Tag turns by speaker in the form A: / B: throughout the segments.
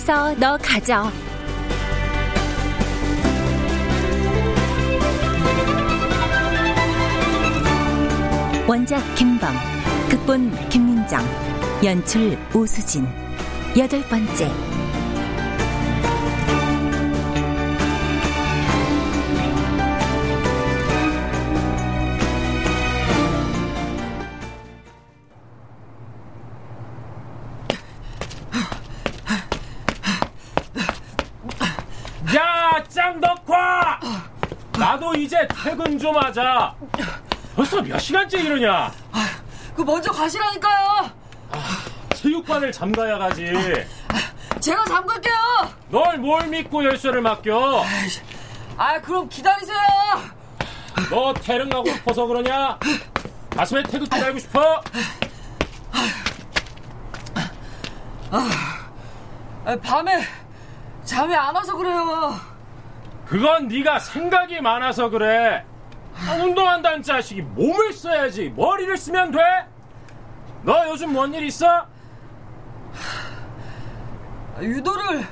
A: 해서 너 가져. 원작 김범, 극본 김민정, 연출 오수진. 여덟 번째.
B: 좀 하자. 벌써 몇 시간째 이러냐?
C: 그 먼저 가시라니까요.
B: 체육관을 잠가야 가지.
C: 제가 잠글게요.
B: 널 뭘 믿고 열쇠를 맡겨?
C: 아, 그럼 기다리세요.
B: 너 태릉하고 싶어서 그러냐? 가슴에 태극기 달고 싶어?
C: 아, 밤에 잠이 안 와서 그래요.
B: 그건 네가 생각이 많아서 그래. 아, 운동한다는 자식이 몸을 써야지 머리를 쓰면 돼? 너 요즘 뭔 일 있어?
C: 아, 유도를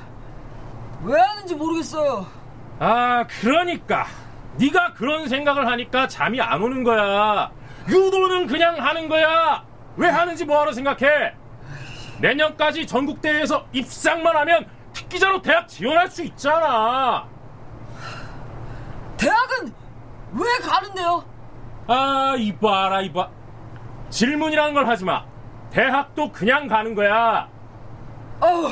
C: 왜 하는지 모르겠어요.
B: 아 그러니까 네가 그런 생각을 하니까 잠이 안 오는 거야 유도는 그냥 하는 거야 왜 하는지 뭐하러 생각해 내년까지 전국대회에서 입상만 하면 특기자로 대학 지원할 수 있잖아
C: 대학은 왜 가는데요?
B: 아 이봐라 이봐 질문이라는 걸 하지 마 대학도 그냥 가는 거야
C: 어우,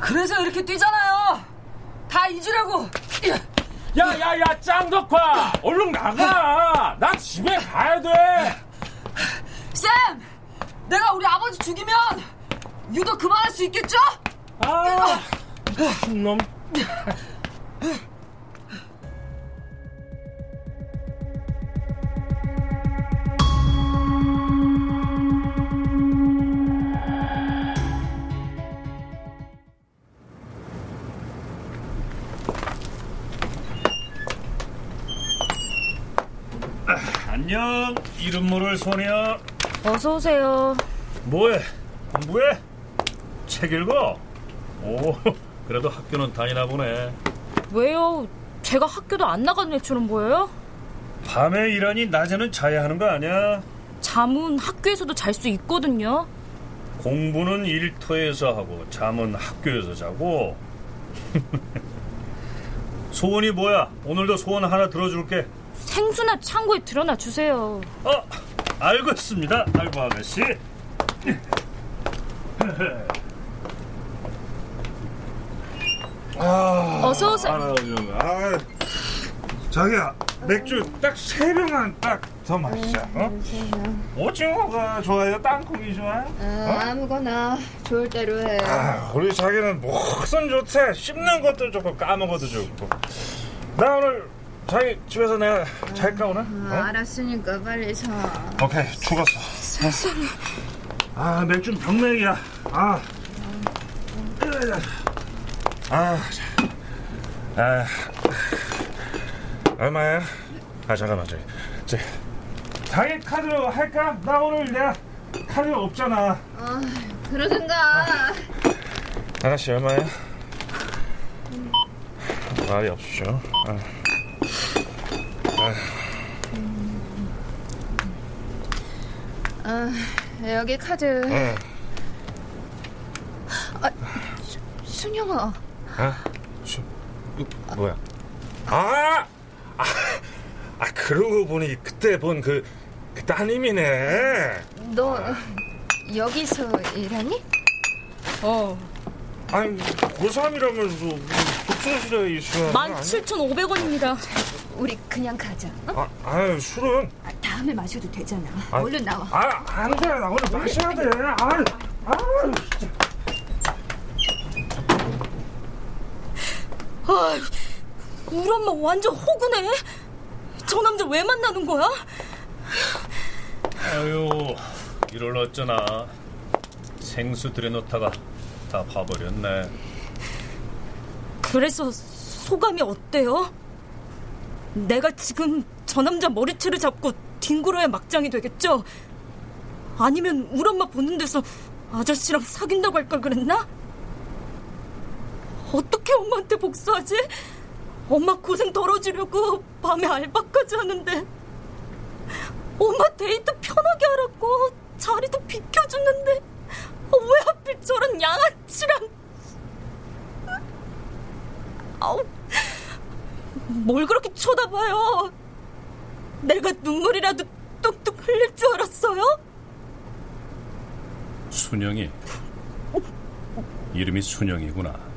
C: 그래서 이렇게 뛰잖아요. 다 잊으려고.
B: 야 야 야 짱덕화 얼른 나가 나 집에 가야 돼
C: 쌤! 내가 우리 아버지 죽이면 유도 그만할 수 있겠죠?
B: 아, 놈.
D: 안녕. 이름 모를 소녀.
E: 어서 오세요.
D: 뭐해? 공부해? 책 읽어? 오 그래도 학교는 다니나 보네.
E: 왜요? 제가 학교도 안 나가는 애처럼 보여요?
D: 밤에 일하니 낮에는 자야 하는 거 아니야?
E: 잠은 학교에서도 잘 수 있거든요.
D: 공부는 일터에서 하고 잠은 학교에서 자고. 소원이 뭐야? 오늘도 소원 하나 들어줄게
E: 생수나 창고에 들여놔 주세요.
D: 어 알고 있습니다 알고 아가씨 아,
E: 어서 오세요.
D: 아, 아, 자기야 맥주 딱 세 병만 딱 더 마시자 어? 오징어가 좋아요? 땅콩이 좋아요?
F: 어, 아무거나 좋을 대로 해.
D: 아, 우리 자기는 뭐든 좋대 씹는 것도 좋고 까먹어도 좋고 나 오늘 자기 집에서 내가 잘까 오늘?
F: 어, 알았으니까 빨리 자.
D: 오케이 죽었어
F: 세상에.
G: 아 맥주 병맥이야. 아. 아, 자. 아, 얼마야? 아 잠깐만 저기, 저 자기 카드로 할까? 나 오늘 내가 카드 없잖아.
F: 아, 그러든가.
G: 아가씨 얼마야? 말이 없죠. 아.
F: 아, 여기 카드.
G: 응.
F: 아, 수, 순영아.
G: 아, 수, 어, 뭐야? 아, 아, 아 그러고 보니 그때 본 그 그 따님이네.
F: 너 여기서 일하니?
E: 어.
G: 아니 고3이라면서 독서실에 있으면
E: 17,500원입니다.
F: 우리 그냥 가자. 어?
G: 아, 아유 술은
F: 아, 다음에 마셔도 되잖아.
G: 아,
F: 얼른 나와.
G: 아, 안 돼. 나 오늘 마셔야 돼. 아, 아, 진짜.
E: 아, 우리 엄마 완전 호구네. 저 남자 왜 만나는 거야?
D: 아유, 이럴 어쩌나. 생수 들여놓다가 다 봐버렸네.
E: 그래서 소감이 어때요? 내가 지금 저 남자 머리채를 잡고 뒹굴어야 막장이 되겠죠? 아니면 우리 엄마 보는 데서 아저씨랑 사귄다고 할 걸 그랬나? 어떻게 엄마한테 복수하지? 엄마 고생 덜어주려고 밤에 알바까지 하는데 엄마 데이트 편하게 하라고 자리도 비켜줬는데 왜 하필 저런 양아치랑 아우 뭘 그렇게 쳐다봐요 내가 눈물이라도 뚝뚝 흘릴 줄 알았어요?
D: 순영이. 이름이 순영이구나.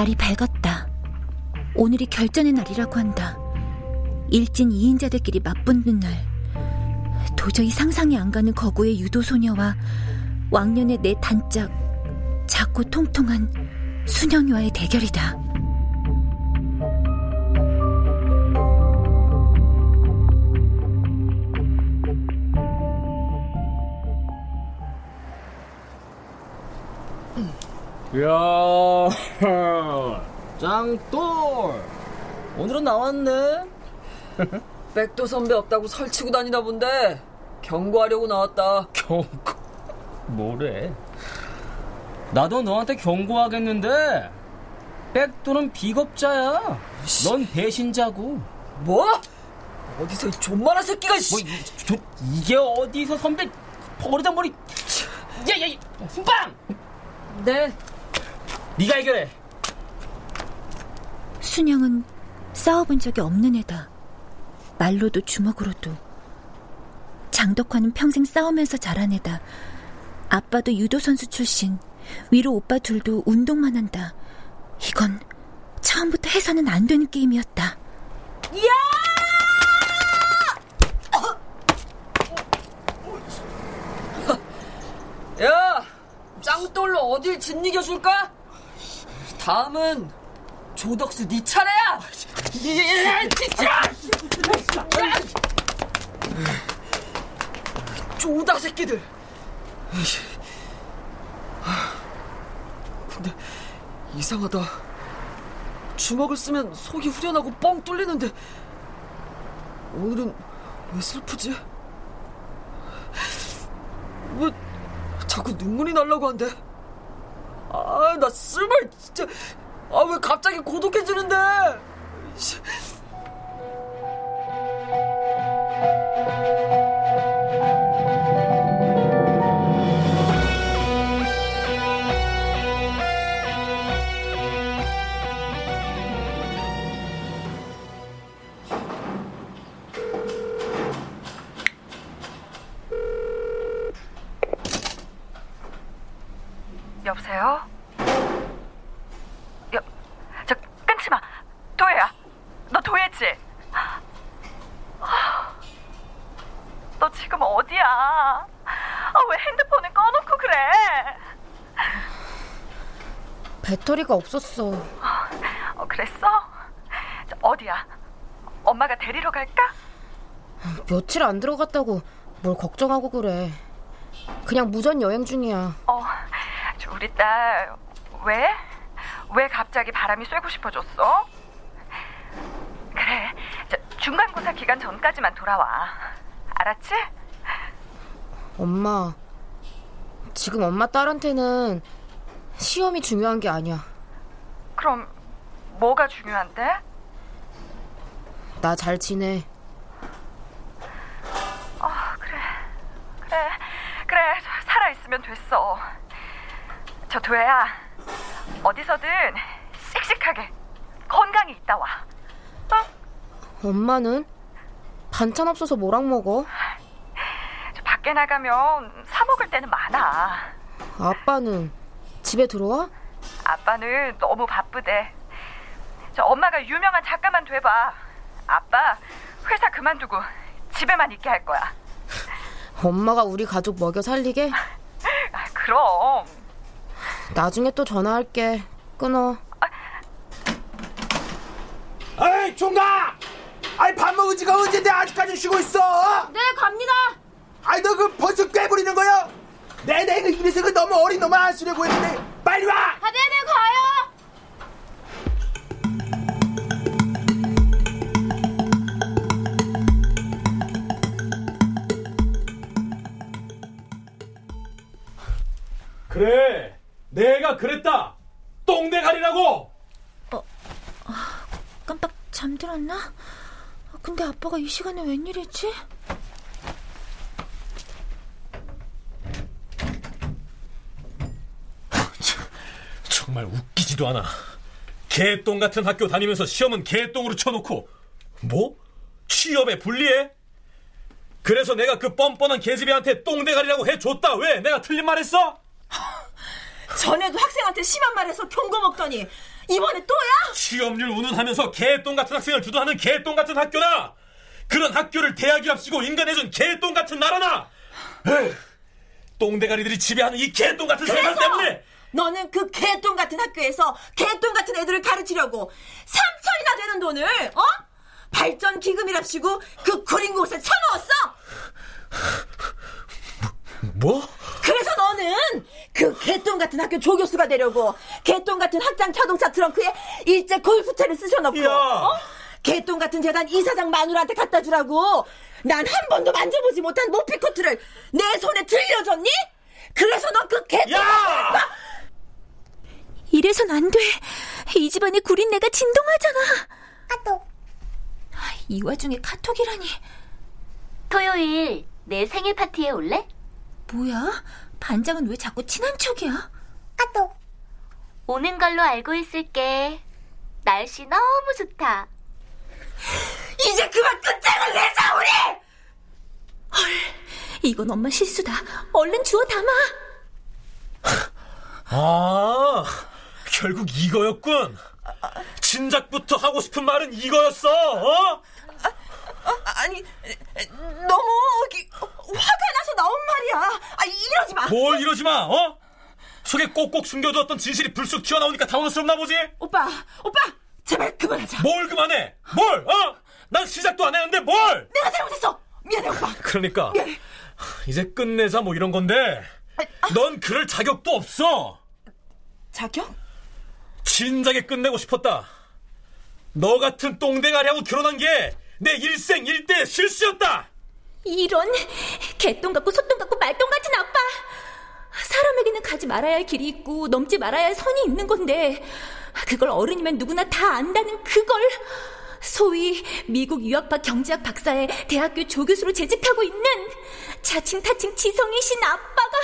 A: 날이 밝았다. 오늘이 결전의 날이라고 한다. 일진 2인자들끼리 맞붙는 날. 도저히 상상이 안 가는 거구의 유도 소녀와 왕년의 내 단짝 작고 통통한 순영이와의 대결이다.
H: 야, 짱돌. 오늘은 나왔네.
C: 백도 선배 없다고 설치고 다니나 본데 경고하려고 나왔다.
H: 경고? 뭐래? 나도 너한테 경고하겠는데 백도는 비겁자야. 넌 배신자고.
C: 뭐? 어디서 이 존만한 새끼가 씨.
H: 뭐 이, 저, 이게 어디서 선배 버르장 머리? 야야, 훈빵!
C: 네.
H: 네가 해결해.
A: 순영은 싸워본 적이 없는 애다. 말로도 주먹으로도. 장덕화는 평생 싸우면서 자란 애다. 아빠도 유도 선수 출신. 위로 오빠 둘도 운동만 한다. 이건 처음부터 해서는 안 되는 게임이었다.
C: 야! 야, 짱돌로 어딜 짓이겨 줄까? 다음은 조덕수 네 차례야. 야, 진짜! 쪼다 새끼들. 근데 이상하다. 주먹을 쓰면 속이 후련하고 뻥 뚫리는데 오늘은 왜 슬프지? 왜 자꾸 눈물이 날라고 한대? 아, 나 쓸말 진짜. 아, 왜 갑자기 고독해지는데?
I: 배터리가 없었어.
J: 어, 그랬어? 저, 어디야? 엄마가 데리러 갈까?
I: 며칠 안 들어갔다고 뭘 걱정하고 그래. 그냥 무전 여행 중이야.
J: 어, 저 우리 딸 왜? 왜 갑자기 바람이 쐬고 싶어졌어? 그래, 저 중간고사 기간 전까지만 돌아와. 알았지?
I: 엄마, 지금 엄마 딸한테는 시험이 중요한 게 아니야.
J: 그럼 뭐가 중요한데?
I: 나 잘 지내.
J: 어, 그래, 그래, 그래, 살아 있으면 됐어. 저 도야야, 어디서든 씩씩하게 건강히 있다 와.
I: 엄마는 반찬 없어서 뭐랑 먹어?
J: 저 밖에 나가면 사 먹을 때는 많아.
I: 아빠는 집에 들어와?
J: 아빠는 너무 바쁘대. 저 엄마가 유명한 작가만 돼봐. 아빠 회사 그만두고 집에만 있게 할 거야.
I: 엄마가 우리 가족 먹여 살리게?
J: 아, 그럼.
I: 나중에 또 전화할게. 끊어.
K: 에이 총각! 아이 밥 먹은 지가 언제인데 아직까지 쉬고 있어?
I: 네 갑니다.
K: 아이 너 그 벌써 꿰부리는 거야? 네네 그 이래서 그 너무 어린 놈을 안 쓰려고 했는데 빨리 와!
I: 아 네네 가요.
D: 그래, 내가 그랬다. 똥대가리라고.
A: 깜빡 잠들었나? 아, 근데 아빠가 이 시간에 웬일이지?
D: 정말 웃기지도 않아. 개똥 같은 학교 다니면서 시험은 개똥으로 쳐놓고 뭐? 취업에 불리해? 그래서 내가 그 뻔뻔한 개집애한테 똥대가리라고 해줬다. 왜? 내가 틀린 말 했어?
L: 전에도 학생한테 심한 말해서 경고 먹더니 이번에 또야?
D: 취업률 운운하면서 개똥 같은 학생을 주도하는 개똥 같은 학교나 그런 학교를 대학이랍시고 인간해준 개똥 같은 나라나 똥대가리들이 지배하는 이 개똥 같은 세상 때문에
L: 너는 그 개똥 같은 학교에서 개똥 같은 애들을 가르치려고 3천이나 되는 돈을 어? 발전 기금이랍시고 그 구린 곳에 쳐넣었어?
D: 뭐?
L: 그래서 너는 그 개똥 같은 학교 조교수가 되려고 개똥 같은 학장 자동차 트렁크에 일제 골프채를 쓰셔놓고 어? 개똥 같은 재단 이사장 마누라한테 갖다 주라고 난 한 번도 만져보지 못한 모피코트를 내 손에 들려줬니? 그래서 넌 그 개똥 같은 거
A: 이래선 안 돼. 이 집안에 구린 내가 진동하잖아. 카톡. 이 와중에 카톡이라니.
M: 토요일 내 생일 파티에 올래?
A: 뭐야? 반장은 왜 자꾸 친한 척이야?
M: 카톡. 오는 걸로 알고 있을게. 날씨 너무 좋다.
L: 이제 그만 끝장을 내자 우리!
A: 헐, 이건 엄마 실수다. 얼른 주워 담아.
D: 아, 결국 이거였군. 진작부터 하고 싶은 말은 이거였어. 어?
L: 아 니 너무 기- 화가 나서 나온 말이야. 아 이러지 마.
D: 뭘 이러지 마. 어? 속에 꼭꼭 숨겨두었던 진실이 불쑥 튀어나오니까 당황스럽나 보지?
L: 오빠, 오빠, 제발 그만하자.
D: 뭘 그만해? 뭘? 어? 난 시작도 안 했는데 뭘?
L: 내가 잘못했어. 미안해 오빠.
D: 그러니까
L: 미안해.
D: 이제 끝내자 뭐 이런 건데 넌 그럴 자격도 없어.
L: 자격?
D: 진작에 끝내고 싶었다. 너 같은 똥대가리하고 결혼한 게 내 일생 일대의 실수였다.
A: 이런 개똥 같고 소똥 같고 말똥 같은 아빠. 사람에게는 가지 말아야 할 길이 있고 넘지 말아야 할 선이 있는 건데 그걸 어른이면 누구나 다 안다는 그걸 소위 미국 유학파 경제학 박사의 대학교 조교수로 재직하고 있는 자칭 타칭 지성이신 아빠가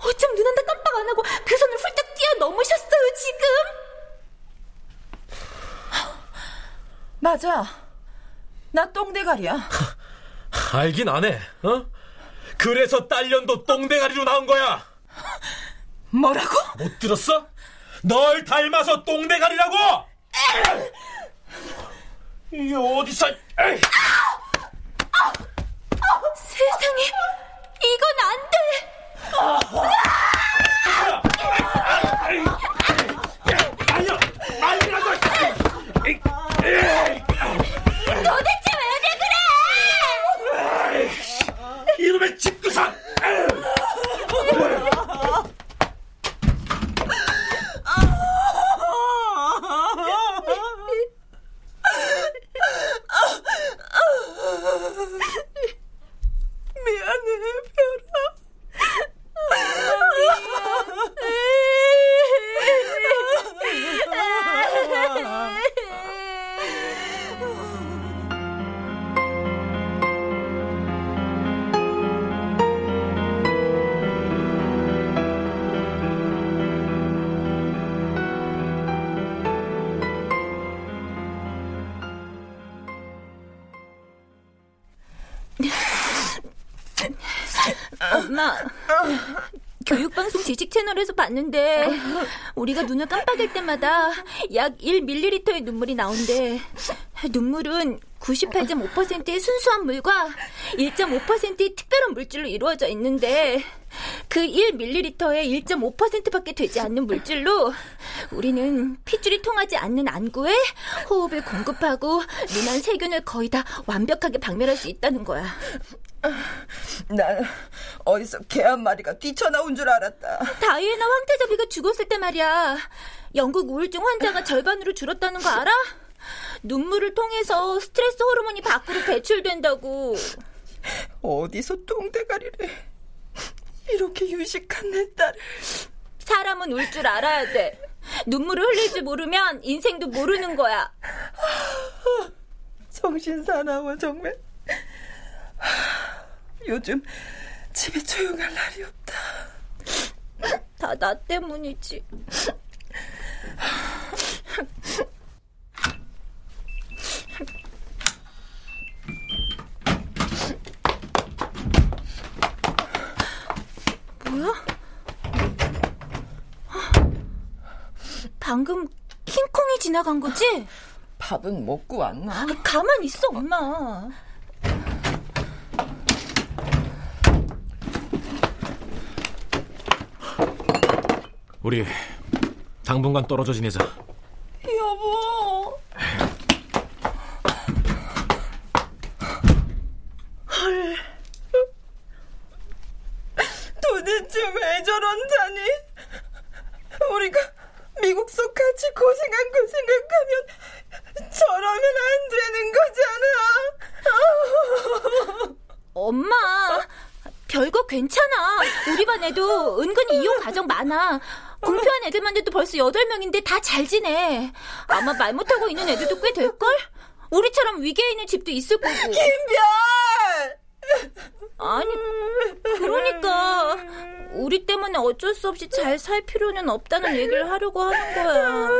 A: 어쩜 눈 하나 깜빡 안 하고 그 선을 훌쩍 뛰어넘으셨어요 지금
L: 맞아. 나 똥대가리야.
D: 하, 알긴 안 해. 어? 그래서 딸년도 똥대가리로 나온 거야.
L: 뭐라고?
D: 못 들었어? 널 닮아서 똥대가리라고! 이게 어디서? 에이.
A: 세상에 이건 안 돼. 아! 아! 아! 엄마, 교육방송 지식 채널에서 봤는데 우리가 눈을 깜빡일 때마다 약 1ml의 눈물이 나온대. 눈물은 98.5%의 순수한 물과 1.5%의 특별한 물질로 이루어져 있는데 그 1ml의 1.5%밖에 되지 않는 물질로 우리는 핏줄이 통하지 않는 안구에 호흡을 공급하고 눈안 세균을 거의 다 완벽하게 박멸할 수 있다는 거야.
L: 난 어디서 개 한 마리가 뛰쳐나온 줄 알았다.
A: 다이애나 황태자비가 죽었을 때 말이야. 영국 우울증 환자가 절반으로 줄었다는 거 알아? 눈물을 통해서 스트레스 호르몬이 밖으로 배출된다고.
L: 어디서 똥대가리를 이렇게 유식한 내 딸을.
A: 사람은 울 줄 알아야 돼. 눈물을 흘릴 줄 모르면 인생도 모르는 거야.
L: 정신 사나워 정말. 요즘 집에 조용할 날이 없다.
A: 다 나 때문이지. 뭐야? 방금 킹콩이 지나간 거지?
L: 밥은 먹고 왔나?
A: 가만 있어, 엄마.
D: 우리 당분간 떨어져 지내자.
L: 여보. 헐. 도대체 왜 저런다니? 우리가 미국서 같이 고생한 걸 생각하면 저러면 안 되는 거잖아.
A: 엄마, 별거 괜찮아. 우리 반 애도 은근히 이혼 가정 많아. 공표한 애들만 해도 벌써 8명인데 다 잘 지내. 아마 말 못하고 있는 애들도 꽤 될걸? 우리처럼 위기에 있는 집도 있을 거고.
L: 김별!
A: 아니, 그러니까. 우리 때문에 어쩔 수 없이 잘 살 필요는 없다는 얘기를 하려고 하는 거야.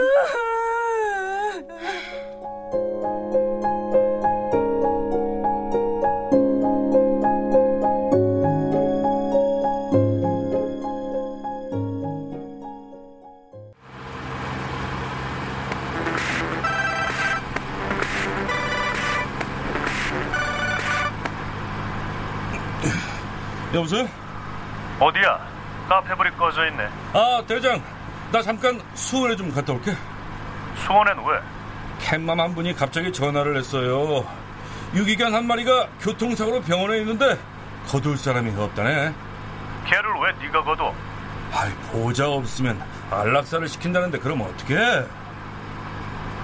G: 여보세요?
N: 어디야? 카페불이 꺼져 있네.
G: 아 대장 나 잠깐 수원에 좀 갔다 올게
N: 수원엔 왜?
G: 캣맘 한 분이 갑자기 전화를 했어요 유기견 한 마리가 교통사고로 병원에 있는데 거둘 사람이 없다네
N: 걔를 왜 네가 거둬?
G: 아이 보호자가 없으면 안락사를 시킨다는데 그럼 어떡해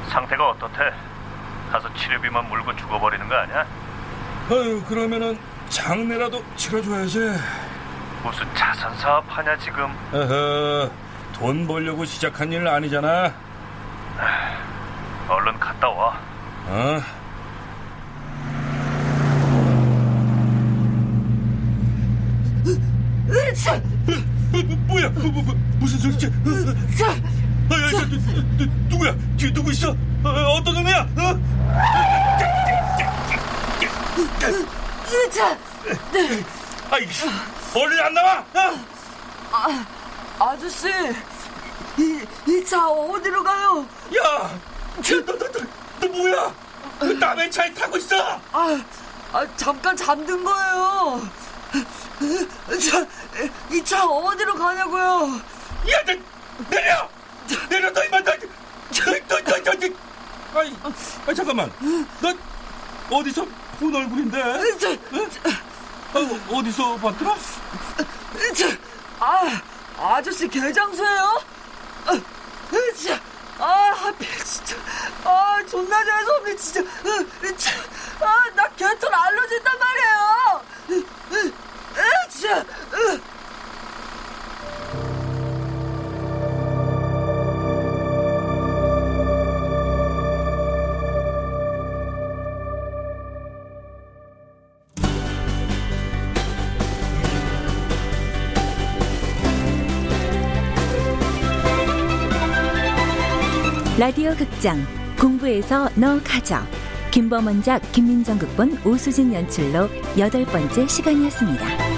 N: 상태가 어떻대? 가서 치료비만 물고 죽어버리는 거 아니야?
G: 아유 그러면은 장례라도 치러줘야지
N: 무슨 자선 사업 하냐 지금?
G: 어허 돈 벌려고 시작한 일 아니잖아
N: 얼른 갔다 와.
G: 어? 뭐야? 뭐, 뭐, 뭐, 무슨 소리지? 아, 누, 누구야? 뒤에 누구 있어? 어, 어떤 놈이야? 어?
C: 의자.
G: 아이, 얼른 안 나와? 어?
C: 아, 아저씨, 이, 이 차 어디로 가요?
G: 야, 너, 너, 너, 너 뭐야? 그 남의 차에 타고 있어?
C: 아, 아 잠깐 잠든 거예요. 차, 이차 어디로 가냐고요?
G: 야, 너, 내려! 내려, 너 이만, 너, 저, 너, 너, 너, 너. 아이, 아, 잠깐만. 너 어디서 본 얼굴인데? 어? 어, 어디서 봤더라?
C: 아, 아저씨 개장수예요? 아, 진짜. 아, 하필 진짜. 아, 존나 잘했네, 진짜. 아, 나
A: 라디오 극장 공부에서 너 가져 김범원작 김민정 극본 오수진 연출로 여덟 번째 시간이었습니다.